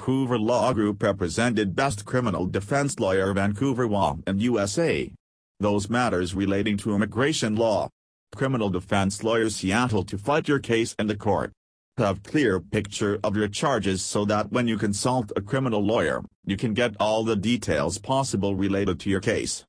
Vancouver Law Group represented Best Criminal Defense Lawyer Vancouver WA and USA. Those matters relating to immigration law. Criminal Defense Lawyer Seattle to fight your case in the court. Have clear picture of your charges so that when you consult a criminal lawyer, you can get all the details possible related to your case.